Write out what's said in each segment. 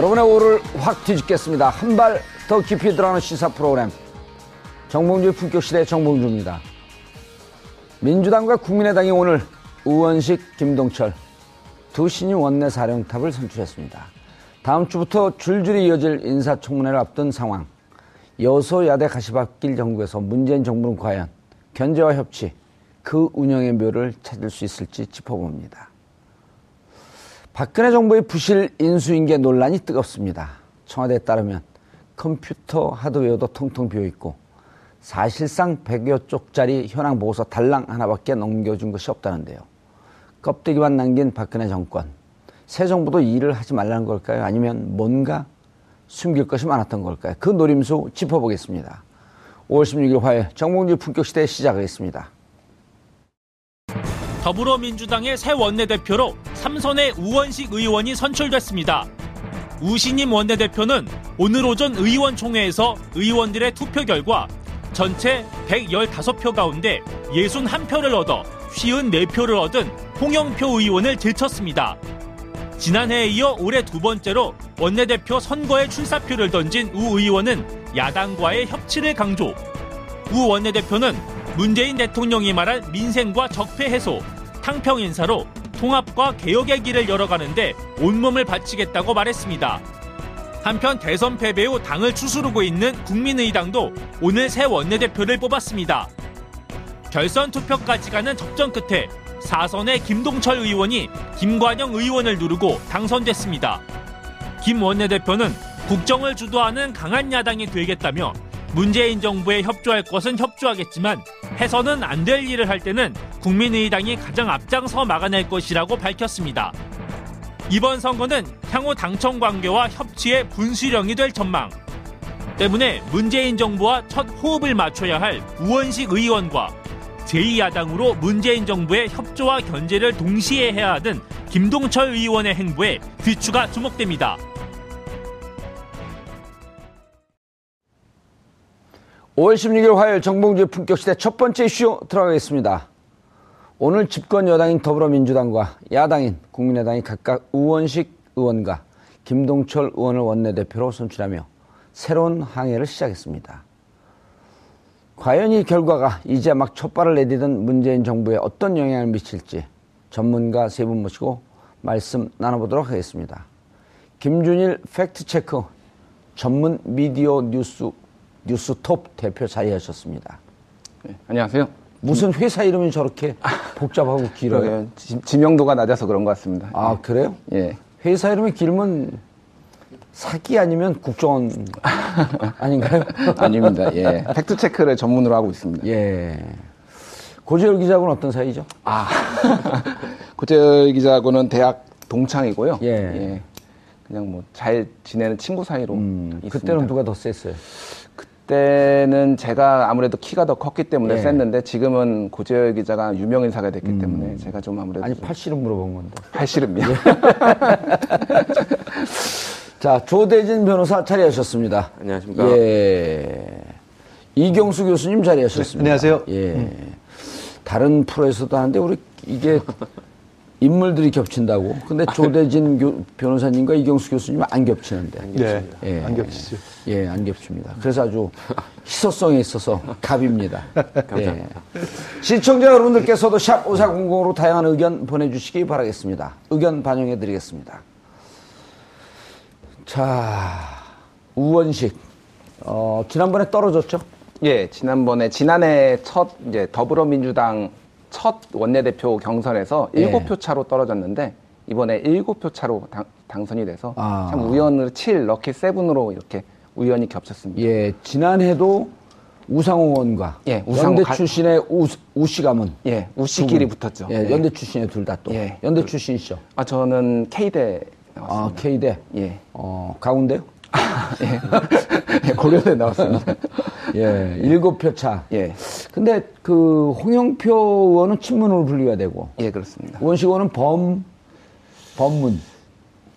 여러분의 오를 확 뒤집겠습니다. 한 발 더 깊이 들어가는 시사 프로그램. 정봉주의 품격시대 정봉주입니다. 민주당과 국민의당이 오늘 우원식, 김동철 두 신임 원내 사령탑을 선출했습니다. 다음 주부터 줄줄이 이어질 인사청문회를 앞둔 상황. 여소야대 가시밭길 정국에서 문재인 정부는 과연 견제와 협치, 그 운영의 묘를 찾을 수 있을지 짚어봅니다. 박근혜 정부의 부실 인수인계 논란이 뜨겁습니다. 청와대에 따르면 컴퓨터 하드웨어도 텅텅 비어 있고 사실상 100여 쪽짜리 현황 보고서 달랑 하나밖에 넘겨준 것이 없다는데요. 껍데기만 남긴 박근혜 정권. 새 정부도 일을 하지 말라는 걸까요? 아니면 뭔가 숨길 것이 많았던 걸까요? 그 노림수 짚어보겠습니다. 5월 16일 화요일 정봉주 품격시대 시작하겠습니다. 더불어민주당의 새 원내대표로 삼선의 우원식 의원이 선출됐습니다. 우신임 원내대표는 오늘 오전 의원총회에서 의원들의 투표 결과 전체 115표 가운데 61표를 얻어 54표를 얻은 홍영표 의원을 제쳤습니다. 지난해에 이어 올해 두 번째로 원내대표 선거에 출사표를 던진 우 의원은 야당과의 협치를 강조. 우 원내대표는 문재인 대통령이 말한 민생과 적폐 해소, 탕평 인사로 통합과 개혁의 길을 열어가는데 온몸을 바치겠다고 말했습니다. 한편 대선 패배 후 당을 추스르고 있는 국민의당도 오늘 새 원내대표를 뽑았습니다. 결선 투표까지 가는 접전 끝에 사선의 김동철 의원이 김관영 의원을 누르고 당선됐습니다. 김 원내대표는 국정을 주도하는 강한 야당이 되겠다며 문재인 정부에 협조할 것은 협조하겠지만 해서는 안 될 일을 할 때는 국민의당이 가장 앞장서 막아낼 것이라고 밝혔습니다. 이번 선거는 향후 당청 관계와 협치의 분수령이 될 전망. 때문에 문재인 정부와 첫 호흡을 맞춰야 할 우원식 의원과 제2야당으로 문재인 정부의 협조와 견제를 동시에 해야 하는 김동철 의원의 행보에 귀추가 주목됩니다. 5월 16일 화요일 정봉주의 품격시대 첫 번째 이슈 들어가겠습니다. 오늘 집권 여당인 더불어민주당과 야당인 국민의당이 각각 우원식 의원과 김동철 의원을 원내대표로 선출하며 새로운 항해를 시작했습니다. 과연 이 결과가 이제 막 첫발을 내디던 문재인 정부에 어떤 영향을 미칠지 전문가 세 분 모시고 말씀 나눠보도록 하겠습니다. 김준일 팩트체크 전문 미디어 뉴스 뉴스톱 대표 자리하셨습니다. 네, 안녕하세요. 무슨 회사 이름이 저렇게 복잡하고 길어요? 지, 지명도가 낮아서 그런 것 같습니다. 아, 그래요? 예. 회사 이름이 길면 사기 아니면 국정원 아닌가요? 아닙니다. 예. 팩트 체크를 전문으로 하고 있습니다. 예. 고재열 기자하고는 어떤 사이죠? 아. 고재열 기자하고는 대학 동창이고요. 예. 예. 그냥 뭐 잘 지내는 친구 사이로 음, 있습니다. 그때는 누가 더 셌어요? 그때는 제가 아무래도 키가 더 컸기 때문에 예. 셌는데 지금은 고재열 기자가 유명 인사가 됐기 음. 때문에 제가 좀 아무래도 아니 팔씨름 물어본 건데 팔씨름이요. 예. 자 조대진 변호사 자리하셨습니다. 안녕하십니까. 예. 이경수 교수님 자리하셨습니다. 네, 안녕하세요. 예. 음. 다른 프로에서도 하는데 우리 이게 인물들이 겹친다고. 근데 조대진 교, 변호사님과 이경수 교수님은 안 겹치는데. 네, 예, 안 겹치죠. 예, 안 겹칩니다. 그래서 아주 희소성이 있어서 갑입니다. 감사합니다. 예. 시청자 여러분들께서도 샵 5400으로 다양한 의견 보내주시기 바라겠습니다. 의견 반영해드리겠습니다. 자, 우원식. 어, 지난번에 떨어졌죠? 예, 지난번에, 지난해 첫 이제 더불어민주당 첫 원내대표 경선에서 예. 일곱 표 차로 떨어졌는데 이번에 일곱 표 차로 당, 당선이 돼서 아. 참 우연으로 7 럭키 세븐으로 이렇게 우연히 겹쳤습니다. 예, 지난해도 우상호 의원과 예, 우상호 연대 가- 출신의 우, 우 씨 가문 예, 우 씨끼리 두 분. 붙었죠. 예, 예. 연대 출신의 둘 다 또. 예. 연대 출신이시죠. 아 저는 K대 아, 나왔습니다. K대. 예. 어, 가운데요? 예, 고려대 나왔습니다. 예, 일곱 표 차. 예, 근데 그 홍영표 의원은 친문으로 분류가 되고 예 그렇습니다. 우원식 의원은 범 범문.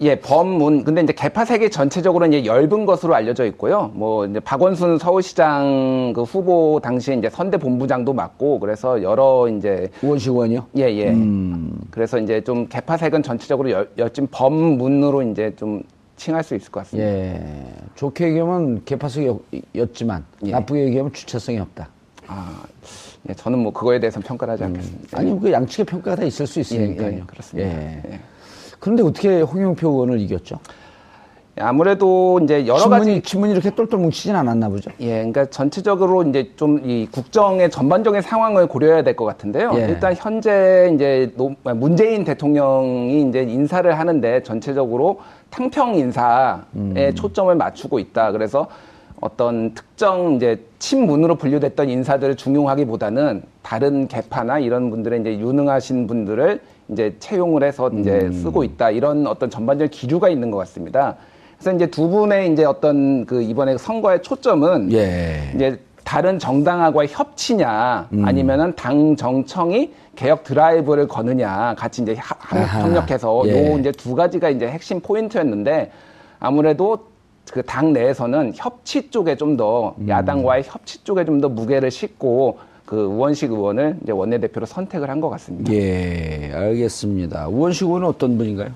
예, 범문. 근데 이제 개파 세계 전체적으로 이제 엷은 것으로 알려져 있고요. 뭐 이제 박원순 서울시장 그 후보 당시에 이제 선대 본부장도 맡고 그래서 여러 이제 우원식 의원이요? 예, 예. 음. 그래서 이제 좀 개파 색은 전체적으로 여, 여진 범문으로 이제 좀 칭할 수 있을 것 같습니다. 예. 좋게 얘기하면 개파석이었지만 예. 나쁘게 얘기하면 주체성이 없다. 아, 예, 저는 뭐 그거에 대해서 는 평가를 하지 않겠습니다. 아니 그 양측의 평가가 다 있을 수 있으니까요. 예, 예, 그렇습니다. 예. 예. 그런데 어떻게 홍영표 의원을 이겼죠? 아무래도 이제 여러 친문이, 가지 친문이 이렇게 똘똘 뭉치진 않았나 보죠. 예, 그러니까 전체적으로 이제 좀 이 국정의 전반적인 상황을 고려해야 될 것 같은데요. 예. 일단 현재 이제 노- 문재인 대통령이 이제 인사를 하는데 전체적으로 탕평 인사에 음. 초점을 맞추고 있다. 그래서 어떤 특정 이제 친문으로 분류됐던 인사들을 중용하기보다는 다른 개파나 이런 분들의 이제 유능하신 분들을 이제 채용을 해서 이제 음. 쓰고 있다. 이런 어떤 전반적인 기류가 있는 것 같습니다. 그래서 이제 두 분의 이제 어떤 그 이번에 선거의 초점은 예. 이제 다른 정당하고의 협치냐 아니면은 당 정청이 개혁 드라이브를 거느냐 같이 이제 합-. 협력해서 예. 요 이제 두 가지가 이제 핵심 포인트였는데 아무래도 그 당 내에서는 협치 쪽에 좀더 야당과의 협치 쪽에 좀 더 무게를 싣고 그 우원식 의원을 이제 원내대표로 선택을 한 것 같습니다. 예, 알겠습니다. 우원식 의원은 어떤 분인가요?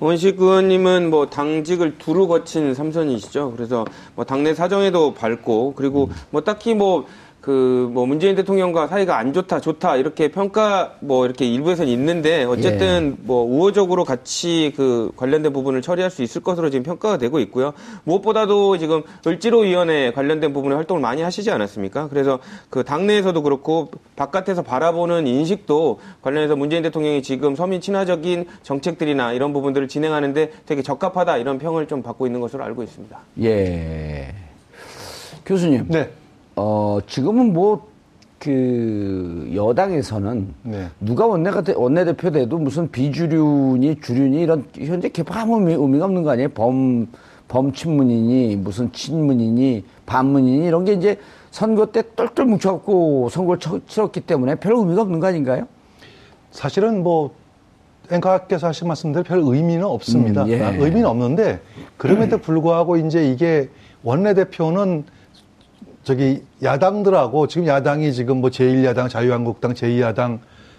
원식 의원님은 뭐 당직을 두루 거친 삼선이시죠. 그래서 뭐 당내 사정에도 밝고 그리고 뭐 딱히 뭐 그 뭐 문재인 대통령과 사이가 안 좋다 좋다 이렇게 평가 뭐 이렇게 일부에서는 있는데 어쨌든 뭐 우호적으로 같이 그 관련된 부분을 처리할 수 있을 것으로 지금 평가가 되고 있고요. 무엇보다도 지금 을지로 위원회 관련된 부분에 활동을 많이 하시지 않았습니까? 그래서 그 당내에서도 그렇고 바깥에서 바라보는 인식도 관련해서 문재인 대통령이 지금 서민 친화적인 정책들이나 이런 부분들을 진행하는데 되게 적합하다 이런 평을 좀 받고 있는 것으로 알고 있습니다. 예. 교수님. 네. 어, 지금은 뭐, 그, 여당에서는 네. 누가 원내가, 돼- 원내대표 돼도 무슨 비주류니 주류니 이런 현재 개파 아무 의미, 의미가 없는 거 아니에요? 범, 범친문이니 무슨 친문이니 반문이니 이런 게 이제 선거 때 똘똘 뭉쳐갖고 선거를 쳐- 치렀기 때문에 별 의미가 없는 거 아닌가요? 사실은 뭐 앵커께서 하신 말씀대로 별 의미는 없습니다. 음, 예. 아, 의미는 없는데 그럼에도 불구하고 이제 이게 원내대표는 저기 야당들하고 지금 야당이 지금 뭐 제1야당, 자유한국당, 제2야당,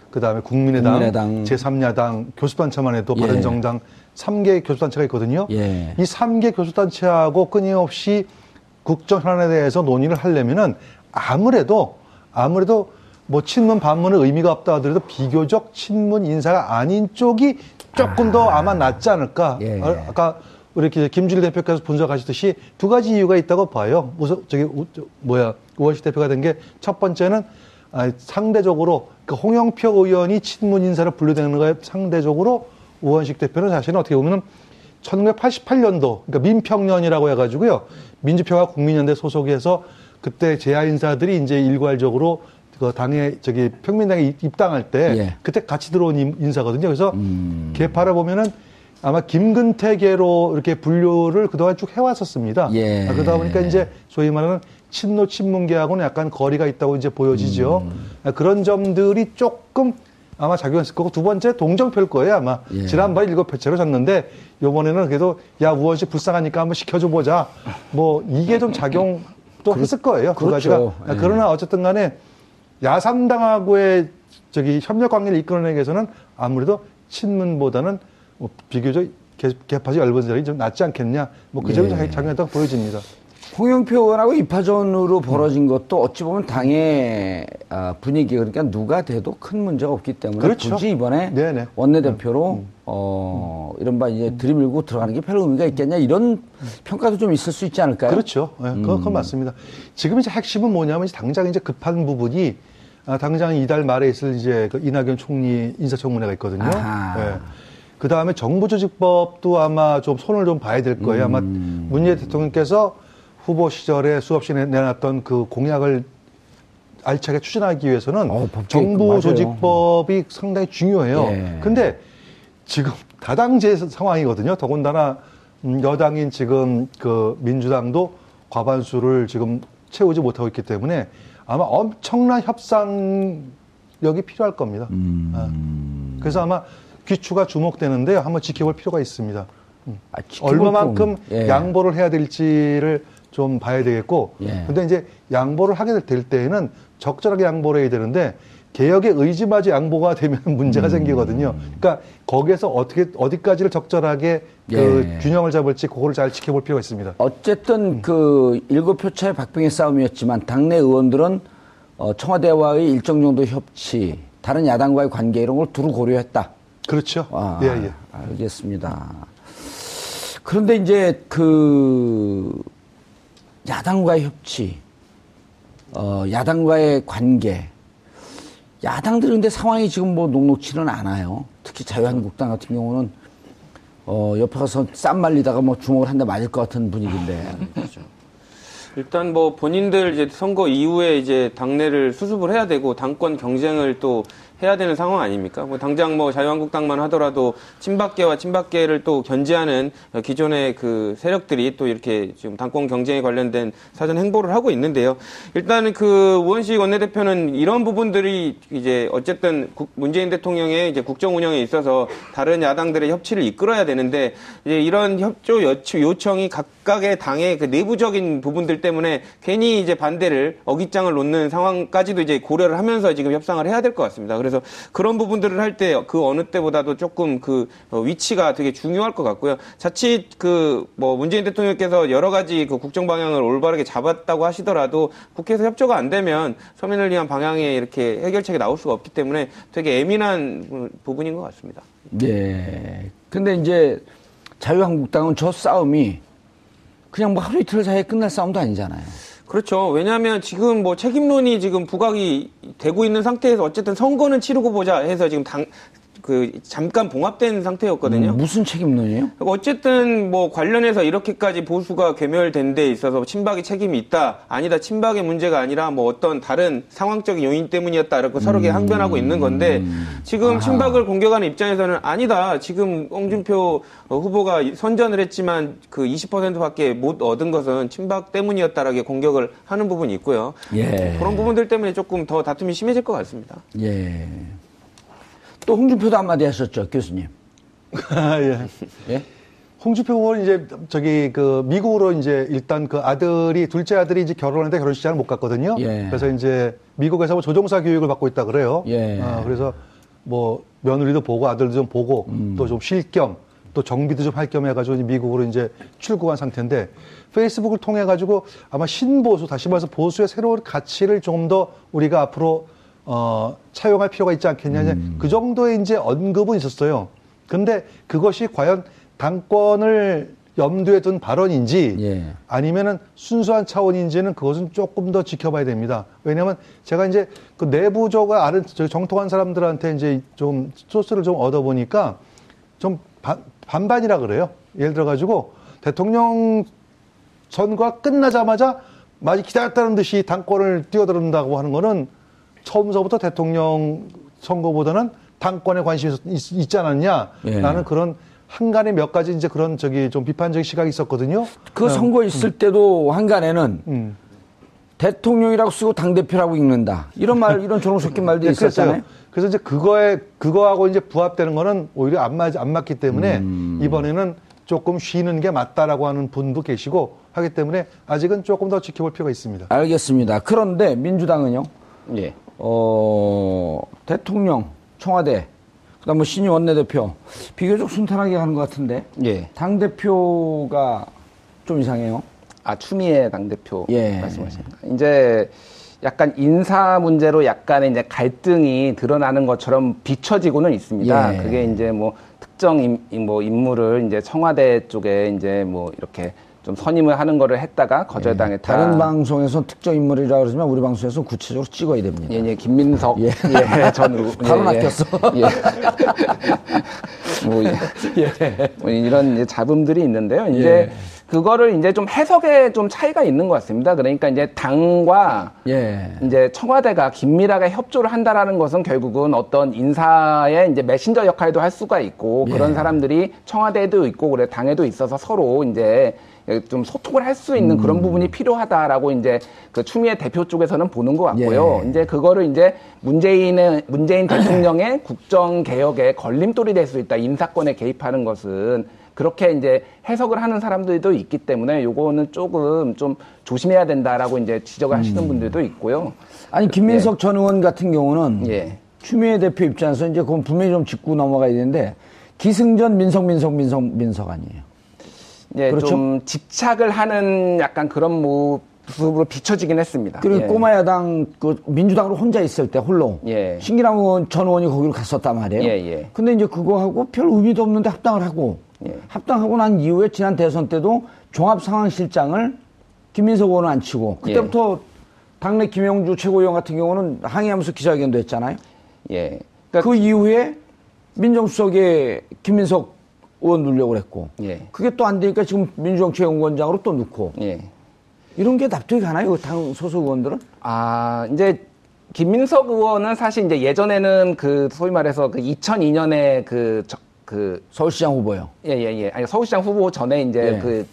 그 다음에 국민의당, 국민의당. 제3야당, 교수단체만 해도 예. 바른정당 3개 교수단체가 있거든요. 예. 이 3개 교수단체하고 끊임없이 국정 현안에 대해서 논의를 하려면은 아무래도 아무래도 뭐 친문 반문의 의미가 없다 하더라도 비교적 친문 인사가 아닌 쪽이 조금 더 아마 낫지 않을까. 예. 어, 아까 이렇게 김준일 대표께서 분석하시듯이 두 가지 이유가 있다고 봐요. 우선 저기 우- 저, 뭐야 우원식 대표가 된 게 첫 번째는 아, 상대적으로 그 홍영표 의원이 친문 인사를 분류되는 거에 상대적으로 우원식 대표는 사실은 어떻게 보면은 1988년도 그러니까 민평년이라고 해가지고요 민주평화 국민연대 소속에서 그때 재하 인사들이 이제 일괄적으로 그 당에 저기 평민당에 입- 입당할 때 예. 그때 같이 들어온 인- 인사거든요. 그래서 개파를 보면은 아마 김근태계로 이렇게 분류를 그동안 쭉 해왔었습니다. 예. 아, 그러다 보니까 이제 소위 말하는 친노 친문계하고는 약간 거리가 있다고 이제 보여지죠. 음. 아, 그런 점들이 조금 아마 작용했을 거고 두 번째 동정표일 거예요 아마 예. 지난번에 일곱 표째로 졌는데 요번에는 그래도 야 우원씨 불쌍하니까 한번 시켜줘 보자 뭐 이게 좀 작용 또 했을 거예요 두 그렇죠. 가지가 아, 예. 그러나 어쨌든 간에 야삼당하고의 저기 협력 관계를 이끌어내기 위해서는 아무래도 친문보다는 뭐 비교적 개- 개파적 얇은 세력이 좀 낫지 않겠냐 뭐 그 점이 예. 작용했다고 보여집니다. 홍영표 의원하고 이파전으로 벌어진 것도 어찌 보면 당의 아, 분위기 그러니까 누가 돼도 큰 문제가 없기 때문에 그렇죠. 굳이 이번에 네네. 원내대표로 어 이른바 이제 들이밀고 들어가는 게별 의미가 있겠냐 이런 평가도 좀 있을 수 있지 않을까요? 그렇죠. 예, 그거, 그건 맞습니다. 지금 이제 핵심은 뭐냐면 이제 당장 이제 급한 부분이 아, 당장 이달 말에 있을 이제 그 이낙연 총리 인사청문회가 있거든요. 아하. 예. 그 다음에 정부조직법도 아마 좀 손을 좀 봐야 될 거예요. 아마 음. 문재인 대통령께서 후보 시절에 수없이 내- 내놨던 그 공약을 알차게 추진하기 위해서는 어, 정부조직법이 상당히 중요해요. 예. 근데 지금 다당제 상황이거든요. 더군다나 음, 여당인 지금 그 민주당도 과반수를 지금 채우지 못하고 있기 때문에 아마 엄청난 협상력이 필요할 겁니다. 음. 아. 그래서 아마 귀추가 주목되는데 한번 지켜볼 필요가 있습니다. 아, 지켜볼 얼마만큼 건- 예. 양보를 해야 될지를 좀 봐야 되겠고, 예. 근데 이제 양보를 하게 될 때에는 적절하게 양보를 해야 되는데 개혁의 의지마저 양보가 되면 문제가 음. 생기거든요. 그러니까 거기에서 어떻게 어디까지를 적절하게 그 예. 균형을 잡을지 그거를 잘 지켜볼 필요가 있습니다. 어쨌든 그 일곱 표차의 박빙의 싸움이었지만 당내 의원들은 어, 청와대와의 일정 정도 협치, 다른 야당과의 관계 이런 걸 두루 고려했다. 그렇죠. 아, 예, 예. 알겠습니다. 그런데 이제 그 야당과의 협치, 어, 야당과의 관계, 야당들은 근데 상황이 지금 뭐 녹록치는 않아요. 특히 자유한국당 같은 경우는 어, 옆에 가서 쌈 말리다가 뭐 주먹을 한 대 맞을 것 같은 분위기인데. 일단 뭐 본인들 이제 선거 이후에 이제 당내를 수습을 해야 되고 당권 경쟁을 또 해야 되는 상황 아닙니까? 뭐 당장 뭐 자유한국당만 하더라도 친박계와 친박계를 또 견제하는 기존의 그 세력들이 또 이렇게 지금 당권 경쟁에 관련된 사전 행보를 하고 있는데요. 일단은 그 우원식 원내대표는 이런 부분들이 이제 어쨌든 국- 문재인 대통령의 이제 국정 운영에 있어서 다른 야당들의 협치를 이끌어야 되는데 이제 이런 협조 요청이 각각의 당의 그 내부적인 부분들 때문에 괜히 이제 반대를 어깃장을 놓는 상황까지도 이제 고려를 하면서 지금 협상을 해야 될 것 같습니다. 그래서 그런 부분들을 할 때 그 어느 때보다도 조금 그 어, 위치가 되게 중요할 것 같고요. 자칫 그 뭐 문재인 대통령께서 여러 가지 그 국정 방향을 올바르게 잡았다고 하시더라도 국회에서 협조가 안 되면 서민을 위한 방향에 이렇게 해결책이 나올 수가 없기 때문에 되게 예민한 부- 부분인 것 같습니다. 네. 근데 이제 자유한국당은 저 싸움이 그냥 뭐 하루 이틀 사이에 끝날 싸움도 아니잖아요. 그렇죠. 왜냐하면 지금 뭐 책임론이 지금 부각이 되고 있는 상태에서 어쨌든 선거는 치르고 보자 해서 지금 당, 그 잠깐 봉합된 상태였거든요. 음, 무슨 책임론이에요? 어쨌든 뭐 관련해서 이렇게까지 보수가 괴멸된 데 있어서 친박이 책임이 있다 아니다 친박의 문제가 아니라 뭐 어떤 다른 상황적인 요인 때문이었다 이렇게 서로게 항변하고 있는 건데 지금 친박을 공격하는 입장에서는 아니다 지금 홍준표 어, 후보가 선전을 했지만 그 20%밖에 못 얻은 것은 친박 때문이었다라고 공격을 하는 부분이 있고요 예. 그런 부분들 때문에 조금 더 다툼이 심해질 것 같습니다. 예. 또 홍준표도 한마디 하셨죠, 교수님. 예. 예? 홍준표 후보는 이제 저기 그 미국으로 이제 일단 그 아들이 둘째 아들이 이제 결혼하는데 결혼식장을 못 갔거든요. 예. 그래서 이제 미국에서 뭐 조종사 교육을 받고 있다 그래요. 예. 아, 그래서 뭐 며느리도 보고 아들도 좀 보고 음. 또좀 쉴 겸 또 정비도 좀 할 겸 해가지고 이제 미국으로 이제 출국한 상태인데 페이스북을 통해 가지고 아마 신보수 다시 말해서 보수의 새로운 가치를 좀 더 우리가 앞으로 어, 차용할 필요가 있지 않겠냐 음. 그 정도의 이제 언급은 있었어요. 근데 그것이 과연 당권을 염두에 둔 발언인지 예. 아니면은 순수한 차원인지는 그것은 조금 더 지켜봐야 됩니다. 왜냐하면 제가 이제 그 내부적으로 아는 정통한 사람들한테 이제 좀 소스를 좀 얻어 보니까 좀 반, 반반이라 그래요. 예를 들어 가지고 대통령 선거가 끝나자마자 마치 기다렸다는 듯이 당권을 뛰어들은다고 하는 거는 처음서부터 대통령 선거보다는 당권에 관심이 있, 있지 않았냐? 예. 라는 그런 한간에 몇 가지 이제 그런 저기 좀 비판적인 시각이 있었거든요. 그 선거 있을 때도 한간에는 음. 대통령이라고 쓰고 당대표라고 읽는다. 이런 말, 이런 조롱 섞인 말도 네, 있었잖아요. 그랬어요. 그래서 이제 그거에 그거하고 이제 부합되는 거는 오히려 안 맞, 안 맞기 때문에 음. 이번에는 조금 쉬는 게 맞다라고 하는 분도 계시고 하기 때문에 아직은 조금 더 지켜볼 필요가 있습니다. 알겠습니다. 그런데 민주당은요, 예. 어, 대통령, 청와대, 그 다음 뭐 신임 원내대표, 비교적 순탄하게 가는 것 같은데, 예. 당대표가 좀 이상해요. 아, 추미애 당대표 예. 말씀하시는 거. 이제 약간 인사 문제로 약간의 이제 갈등이 드러나는 것처럼 비춰지고는 있습니다. 예. 그게 이제 뭐 특정 인, 뭐 인물을 이제 청와대 쪽에 이제 뭐 이렇게 좀 선임을 하는 거를 했다가 거절당했다. 다른 방송에서 특정 인물이라 그러지만 우리 방송에서 구체적으로 찍어야 됩니다. 예, 예, 김민석 예. 예, 전 의- 바로 예, 예. 낚였어. 예. 뭐, 예. 뭐 이런 이제 잡음들이 있는데요. 이제 예. 그거를 이제 좀 해석에 좀 차이가 있는 것 같습니다. 그러니까 이제 당과 예. 이제 청와대가 긴밀하게 협조를 한다라는 것은 결국은 어떤 인사의 이제 메신저 역할도 할 수가 있고 예. 그런 사람들이 청와대에도 있고 그래 당에도 있어서 서로 이제 좀 소통을 할 수 있는 음. 그런 부분이 필요하다라고 이제 그 추미애 대표 쪽에서는 보는 것 같고요. 예. 이제 그거를 이제 문재인의 문재인 대통령의 국정 개혁에 걸림돌이 될 수 있다. 인사권에 개입하는 것은 그렇게 이제 해석을 하는 사람들도 있기 때문에 요거는 조금 좀 조심해야 된다라고 이제 지적을 음. 하시는 분들도 있고요. 아니 김민석 전 의원 같은 경우는 예. 추미애 대표 입장에서 이제 그건 분명히 좀 짚고 넘어가야 되는데 기승전 민석 민석 민석 민석 아니에요. 예, 그렇죠? 좀 집착을 하는 약간 그런 모습으로 비춰지긴 했습니다. 그리고 예. 꼬마 야당 그 민주당으로 혼자 있을 때 홀로 예. 신기남 전 의원이 거기로 갔었단 말이에요. 예, 예. 근데 이제 그거 하고 별 의미도 없는데 합당을 하고 예. 합당하고 난 이후에 지난 대선 때도 종합 상황실장을 김민석 의원은 안 치고 그때부터 예. 당내 김영주 최고위원 같은 경우는 항의하면서 기자회견도 했잖아요. 예. 그 그러니까 이후에 민정수석에 김민석 의원 누려고 그랬고 예. 그게 또 안 되니까 지금 민주정치연구원장으로 또 넣고 예. 이런 게 납득이 가나요? 그당 소속 의원들은? 아, 이제 김민석 의원은 사실 이제 예전에는 그 소위 말해서 그 2002년에 그, 저, 그, 서울시장 후보요. 예, 예, 예. 아니, 서울시장 후보 전에 이제 예. 그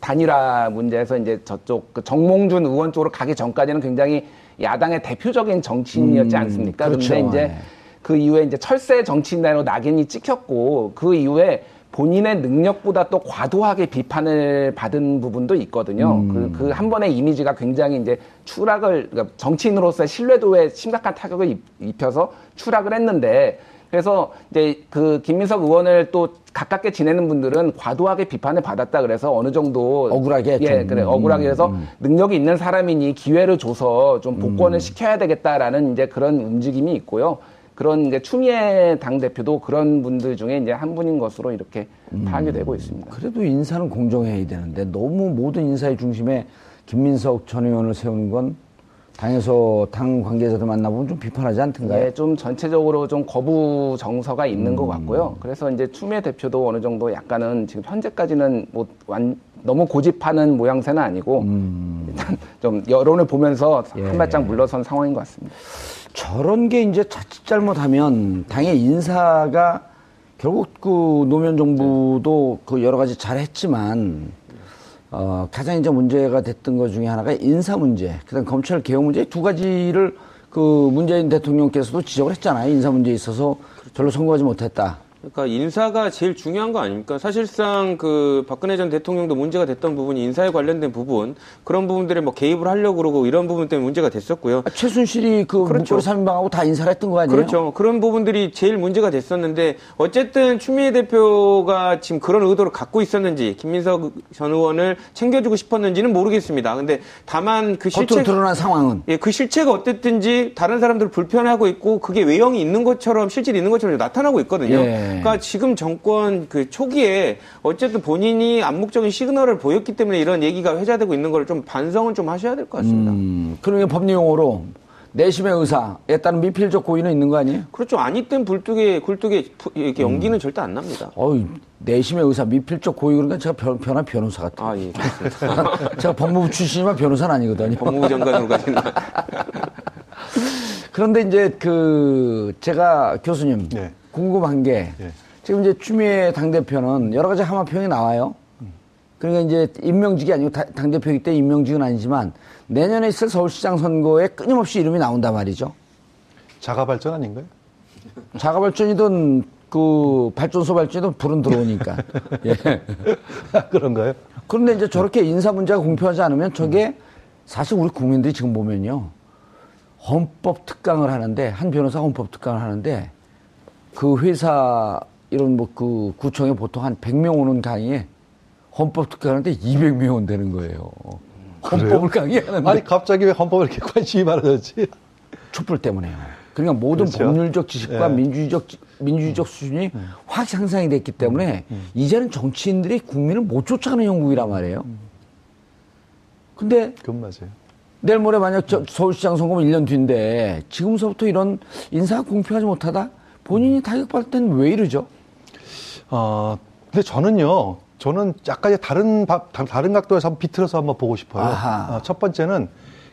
단일화 문제에서 이제 저쪽 그 정몽준 의원 쪽으로 가기 전까지는 굉장히 야당의 대표적인 정치인이었지 음, 않습니까? 그렇죠. 근데 이제 네. 그 이후에 이제 철새 정치인으로 낙인이 찍혔고 그 이후에 본인의 능력보다 또 과도하게 비판을 받은 부분도 있거든요. 음. 그, 그한 번의 이미지가 굉장히 이제 추락을, 그러니까 정치인으로서의 신뢰도에 심각한 타격을 입- 입혀서 추락을 했는데 그래서 이제 그 김민석 의원을 또 가깝게 지내는 분들은 과도하게 비판을 받았다 그래서 어느 정도 억울하게 예 좀. 그래 음, 억울하게 해서 능력이 있는 사람이니 기회를 줘서 좀 음. 복권을 시켜야 되겠다라는 이제 그런 움직임이 있고요. 그런 이제 추미애 당 대표도 그런 분들 중에 이제 한 분인 것으로 이렇게 음. 파악이 되고 있습니다. 그래도 인사는 공정해야 되는데 너무 모든 인사의 중심에 김민석 전 의원을 세우는 건 당에서 당 관계자들 만나보면 좀 비판하지 않던가요? 예, 좀 전체적으로 좀 거부 정서가 있는 음. 것 같고요. 그래서 이제 추미애 대표도 어느 정도 약간은 지금 현재까지는 뭐 완, 너무 고집하는 모양새는 아니고 일단 좀 여론을 보면서 음. 예. 한 발짝 물러선 상황인 것 같습니다. 저런 게 이제 자칫 잘못하면 당의 인사가 결국 그 노무현 정부도 그 여러 가지 잘했지만 어, 가장 이제 문제가 됐던 것 중에 하나가 인사 문제, 그다음 검찰 개혁 문제 두 가지를 그 문재인 대통령께서도 지적을 했잖아요. 인사 문제에 있어서 별로 성공하지 못했다. 그러니까 인사가 제일 중요한 거 아닙니까? 사실상 그 박근혜 전 대통령도 문제가 됐던 부분이 인사에 관련된 부분 그런 부분들에 뭐 개입을 하려고 그러고 이런 부분 때문에 문제가 됐었고요. 아, 최순실이 그 그렇죠. 목걸이 3인방하고 다 인사를 했던 거 아니에요? 그렇죠. 그런 부분들이 제일 문제가 됐었는데 어쨌든 추미애 대표가 지금 그런 의도를 갖고 있었는지 김민석 전 의원을 챙겨주고 싶었는지는 모르겠습니다. 근데 다만 그 실체 드러난 상황은 예, 그 실체가 어땠든지 다른 사람들을 불편하고 있고 그게 외형이 있는 것처럼 실질이 있는 것처럼 나타나고 있거든요. 예. 그러니까 지금 정권 그 초기에 어쨌든 본인이 암묵적인 시그널을 보였기 때문에 이런 얘기가 회자되고 있는 걸 좀 반성은 좀 하셔야 될 것 같습니다. 음, 그러면 법리 용어로 내심의 의사에 따른 미필적 고의는 있는 거 아니에요? 그렇죠. 아니 땐 불뚝에 굴뚝에 부- 이렇게 연기는 절대 안 납니다. 어이, 내심의 의사, 미필적 고의 그러니까 제가 변, 변한 변호사 같아요. 아, 예, 그렇습니다. 제가 법무부 출신이지만 변호사는 아니거든요. 법무부 장관으로 가시는. 그런데 이제 그 제가 교수님 예. 궁금한 게 예. 지금 이제 추미애 당대표는 여러 가지 하마평이 나와요. 그러니까 이제 임명직이 아니고 다- 당대표이기 때문에 임명직은 아니지만 내년에 있을 서울시장 선거에 끊임없이 이름이 나온단 말이죠. 자가 발전 아닌가요? 자가발전이든 그 발전소 발전이든 불은 들어오니까. 예. 그런가요? 그런데 이제 저렇게 인사 문제가 공표하지 않으면 저게 사실 우리 국민들이 지금 보면요. 헌법 특강을 하는데, 한 변호사가 헌법 특강을 하는데, 그 회사, 이런 뭐 그 구청에 보통 한 100명 오는 강의에 헌법 특강하는데 200명 온다는 거예요. 헌법을 강의하는데. 아니 갑자기 왜 헌법에 이렇게 관심이 많아졌지? 촛불 때문에요. 그러니까 모든 그렇죠. 법률적 지식과 예. 민주주의적 민주주의적 수준이 확 향상이 됐기 때문에 이제는 정치인들이 국민을 못 쫓아가는 형국이란 말이에요. 근데 그건 맞아요. 내일 모레 만약 저 서울시장 선거면 1년 뒤인데 지금서부터 이런 인사가 공평하지 못하다 본인이 타격받을 때는 왜 이러죠? 어, 근데 저는요, 저는 약간 다른, 바- 다- 다른 각도에서 한번 비틀어서 한번 보고 싶어요. 아하. 어, 첫 번째는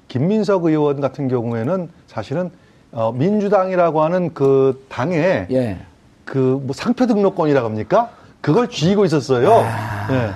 김민석 의원 같은 경우에는 사실은 어, 민주당이라고 하는 그 당에 예. 그뭐 상표 등록권이라고 합니까? 그걸 쥐고 있었어요. 예.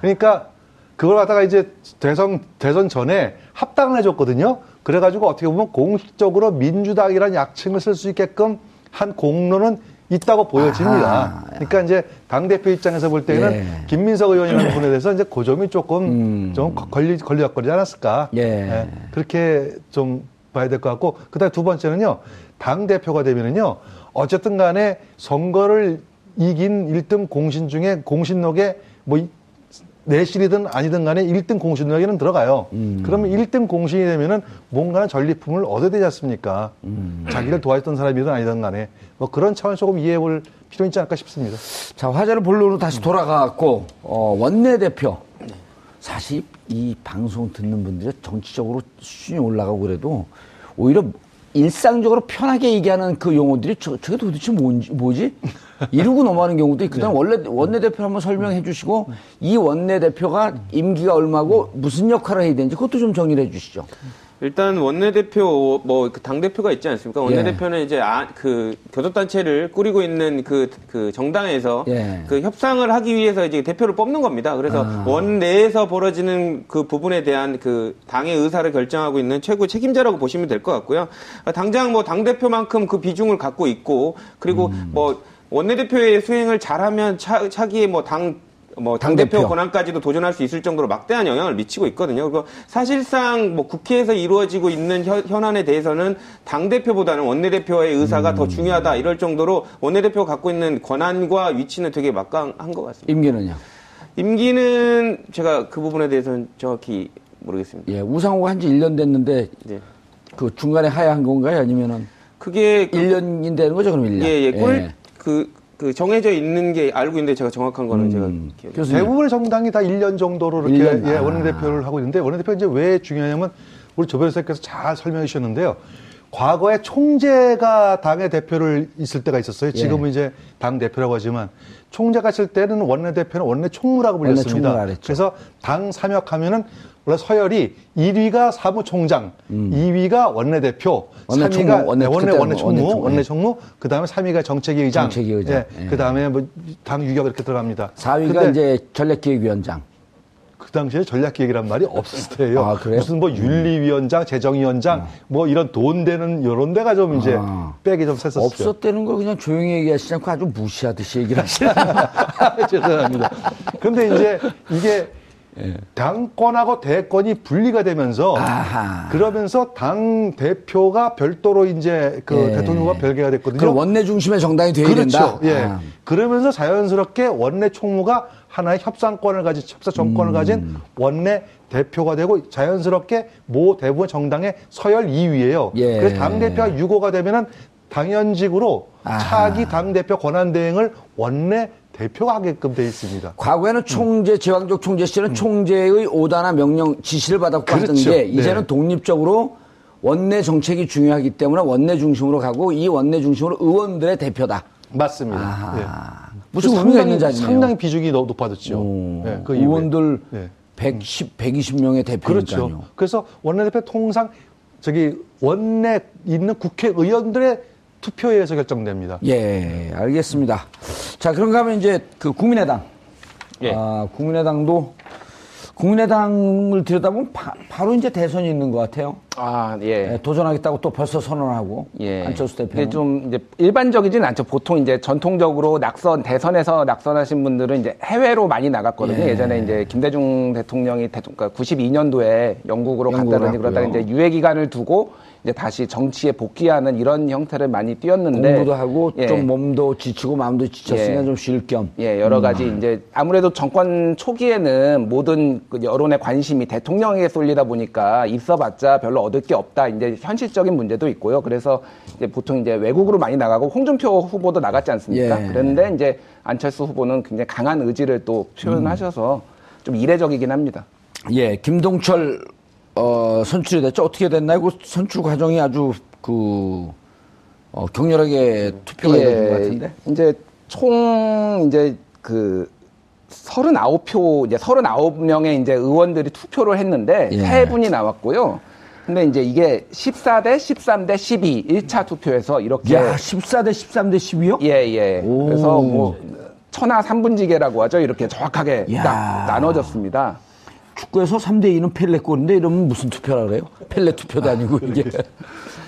그러니까 그걸 갖다가 이제 대선 대선 전에 합당을 해줬거든요. 그래가지고 어떻게 보면 공식적으로 민주당이라는 약칭을 쓸 수 있게끔 한 공로는 있다고 보여집니다. 아하. 그러니까 이제 당 대표 입장에서 볼 때는 예. 김민석 의원이라는 분에 대해서 이제 그 점이 조금 음. 좀 걸리 걸리적거리지 않았을까? 예. 그렇게 좀 봐야 될 것 같고 그다음에 두 번째는요 당 대표가 되면은요 어쨌든 간에 선거를 이긴 1등 공신 중에 공신록에 뭐 이- 내실이든 아니든 간에 1등 공신록에는 들어가요. 그러면 1등 공신이 되면은 뭔가는 전리품을 얻어야 되지 않습니까? 자기를 도와줬던 사람이든 아니든 간에 뭐 그런 차원 조금 이해해 볼 필요 있지 않을까 싶습니다. 자, 화제를 본론으로 다시 돌아가고, 어, 원내대표. 사실 이 방송 듣는 분들이 정치적으로 수준이 올라가고 그래도 오히려 일상적으로 편하게 얘기하는 그 용어들이 저, 저게 도대체 뭔지, 뭐지? 이러고 넘어가는 경우도 있거든. 원래 원내대표 한번 설명해 주시고 이 원내대표가 임기가 얼마고 무슨 역할을 해야 되는지 그것도 좀 정리를 해 주시죠. 일단 원내대표 뭐 당 대표가 있지 않습니까? 예. 원내대표는 이제 아, 그 교섭단체를 꾸리고 있는 그, 그 정당에서 예. 그 협상을 하기 위해서 이제 대표를 뽑는 겁니다. 그래서 아. 원 내에서 벌어지는 그 부분에 대한 그 당의 의사를 결정하고 있는 최고 책임자라고 보시면 될 것 같고요. 당장 뭐 당 대표만큼 그 비중을 갖고 있고 그리고 음. 뭐 원내대표의 수행을 잘하면 차, 차기에 뭐 당 뭐 당대표. 권한까지도 도전할 수 있을 정도로 막대한 영향을 미치고 있거든요. 그리고 사실상 뭐 국회에서 이루어지고 있는 현, 현안에 대해서는 당대표보다는 원내대표의 의사가 더 중요하다 이럴 정도로 원내대표가 갖고 있는 권한과 위치는 되게 막강한 것 같습니다. 임기는요. 임기는 제가 그 부분에 대해서는 정확히 모르겠습니다. 예, 우상호가 한 지 1년 됐는데 네. 그 중간에 하야한 건가요? 아니면은 그게 그- 1년인 되는 거죠, 그럼 1년? 예, 예, 꿀, 그, 그 정해져 있는 게 알고 있는데 제가 정확한 거는 제가 기억이 음. 교수님. 대부분의 정당이 다 1년 정도로 이렇게 1년? 예, 아. 원내대표를 하고 있는데 원내대표가 이제 왜 중요하냐면 우리 조 변호사께서 잘 설명해 주셨는데요. 과거에 총재가 당의 대표를 있을 때가 있었어요. 예. 지금은 이제 당 대표라고 하지만 총재가 있을 때는 원내 대표는 원내 총무라고 원내 불렸습니다. 총무라 그랬죠. 그래서 당 삼역하면은 원래 서열이 1위가 사무총장, 2위가 원내 대표, 음. 원내 3위가 총무, 원내- 원내 원내 총무, 원내 총무, 원내 예. 총무, 그 다음에 3위가 정책위 의장, 정책위 의장, 예, 예. 그 다음에 뭐 당 유격 이렇게 들어갑니다. 4위가 근데 이제 전략기획위원장. 그 당시에 전략기획이란 말이 없었을 때예요. 아, 그래요? 무슨 뭐 윤리위원장, 재정위원장, 뭐 이런 돈 되는 이런 데가 좀 이제 아. 빽이 좀 셌었죠. 없었다는 걸 그냥 조용히 얘기하시지 않고 아주 무시하듯이 얘기를 하시네. 죄송합니다. 근데 이제 이게 예. 당권하고 대권이 분리가 되면서 아하. 그러면서 당 대표가 별도로 이제 그 예. 대통령과 별개가 됐거든요. 그럼 원내 중심의 정당이 돼야 그렇죠. 된다. 예. 아. 그러면서 자연스럽게 원내 총무가 하나의 협상권을 가진 협상 정권을 음. 가진 원내 대표가 되고 자연스럽게 모 대부분 정당의 서열 2위예요. 예. 그래서 당 대표가 유고가 되면은 당연직으로 아하. 차기 당 대표 권한 대행을 원내 대표가 하게끔 돼 있습니다. 과거에는 총재, 제왕적 총재 시절은 총재의 오다나 명령 지시를 받았고 음. 그렇죠. 하던 게 이제는 네. 독립적으로 원내 정책이 중요하기 때문에 원내 중심으로 가고 이 원내 중심으로 의원들의 대표다. 맞습니다. 아하. 예. 무슨 그래서 의미가 상당히- 있는 자리네요. 상당히 비중이 높- 높아졌죠. 오, 예, 그. 의원들 네. 110, 120명의 대표니까요. 그렇죠. 그래서 원내대표 통상 저기 원내 있는 국회의원들의 투표에 의해서 결정됩니다. 예, 알겠습니다. 자, 그런가 하면 이제 그 국민의당. 예. 아, 국민의당도 국민의당을 들여다보면 바, 로 이제 대선이 있는 것 같아요. 아, 예. 예, 도전하겠다고 또 벌써 선언하고 예. 안철수 근데 대표는 좀 이제 일반적이진 않죠. 보통 이제 전통적으로 낙선 대선에서 낙선하신 분들은 이제 해외로 많이 나갔거든요. 예. 예. 전에 이제 김대중 대통령이 대통, 그러니까 92년도에 영국으로 영국으로 갔다든지 갔고요. 이제 유예 기간을 두고 이제 다시 정치에 복귀하는 이런 형태를 많이 띄었는데 공부도 하고 예. 좀 몸도 지치고 마음도 지쳤으니까 예. 좀쉴 겸. 예, 여러 가지 이제 아무래도 정권 초기에는 모든 그 여론의 관심이 대통령에게 쏠리다 보니까 있어봤자 별로 얻을 게 없다. 이제 현실적인 문제도 있고요. 그래서 이제 보통 이제 외국으로 많이 나가고 홍준표 후보도 나갔지 않습니까? 예. 그런데 이제 안철수 후보는 굉장히 강한 의지를 또 표현하셔서 좀 이례적이긴 합니다. 예, 김동철 어, 선출이 됐죠. 어떻게 됐나요? 그 선출 과정이 아주 그 어, 격렬하게 투표가 이루어진 것 같은데. 이제 총 이제 그 39표 이제 39명의 이제 의원들이 투표를 했는데 예. 세 분이 나왔고요. 근데 이제 이게 14대 13대 12 1차 투표에서 이렇게 야, 14대 13대 12요? 예, 예. 오. 그래서 뭐 천하 삼분지계라고 하죠. 이렇게 정확하게 야. 딱 나눠졌습니다. 축구에서 3대 2는 펠레 골인데 이러면 무슨 투표라 그래요? 펠레 투표도 아니고 이게.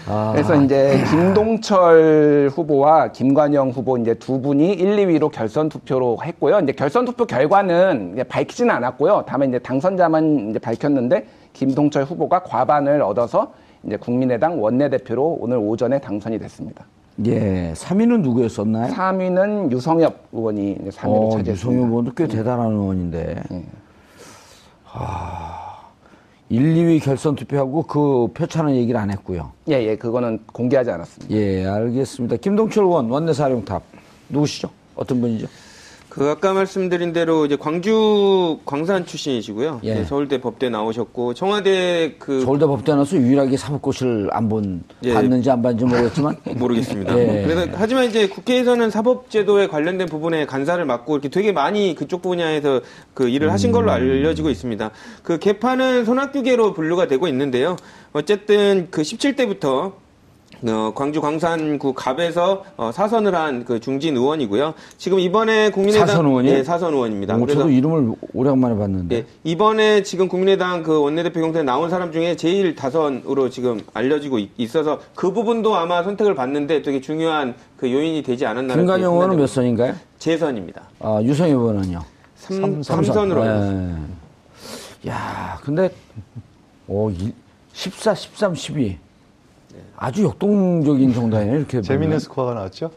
아, 그래서 이제 김동철 후보와 김관영 후보 이제 두 분이 1, 2위로 결선 투표로 했고요. 이제 결선 투표 결과는 이제 밝히지는 않았고요. 다만 이제 당선자만 이제 밝혔는데 김동철 후보가 과반을 얻어서 이제 국민의당 원내대표로 오늘 오전에 당선이 됐습니다. 예, 3위는 누구였었나요? 3위는 유성엽 의원이 이제 3위로 어, 차지했습니다. 유성윤 의원도 꽤 대단한 의원인데. 예. 아, 1, 2위 결선 투표하고 그 표차는 얘기를 안 했고요. 예, 예, 그거는 공개하지 않았습니다. 예, 알겠습니다. 김동철 의원 원내 사령탑 누구시죠? 어떤 분이죠? 그 아까 말씀드린 대로 이제 광주 광산 출신이시고요. 예. 네, 서울대 법대 나오셨고 청와대 그 서울대 법대 나서 유일하게 사법고시를 안 본, 예. 봤는지 안 봤는지 모르겠지만. 모르겠습니다. 예. 그래서 하지만 이제 국회에서는 사법제도에 관련된 부분에 간사를 맡고 이렇게 되게 많이 그쪽 분야에서 그 일을 하신 음. 걸로 알려지고 있습니다. 그 개파는 손학규계로 분류가 되고 있는데요. 어쨌든 그 17대부터 어, 광주 광산구 갑에서 어, 사선을 한 그 중진 의원이고요. 지금 이번에 국민의당 사선 의원이요? 예, 사선 의원입니다. 어, 그래서 저도 이름을 오래간만에 봤는데. 예, 이번에 지금 국민의당 그 원내대표 경선에 나온 사람 중에 제일 다선으로 지금 알려지고 있- 있어서 그 부분도 아마 선택을 받는데 되게 중요한 그 요인이 되지 않았나. 김관영 의원은 몇 선인가요? 재선입니다. 아, 유성희 의원은요? 삼, 삼선으로. 예. 야, 근데, 오, 이- 14, 13, 12. 아주 역동적인 정당이네, 이렇게. 재밌는 보면. 스코어가 나왔죠.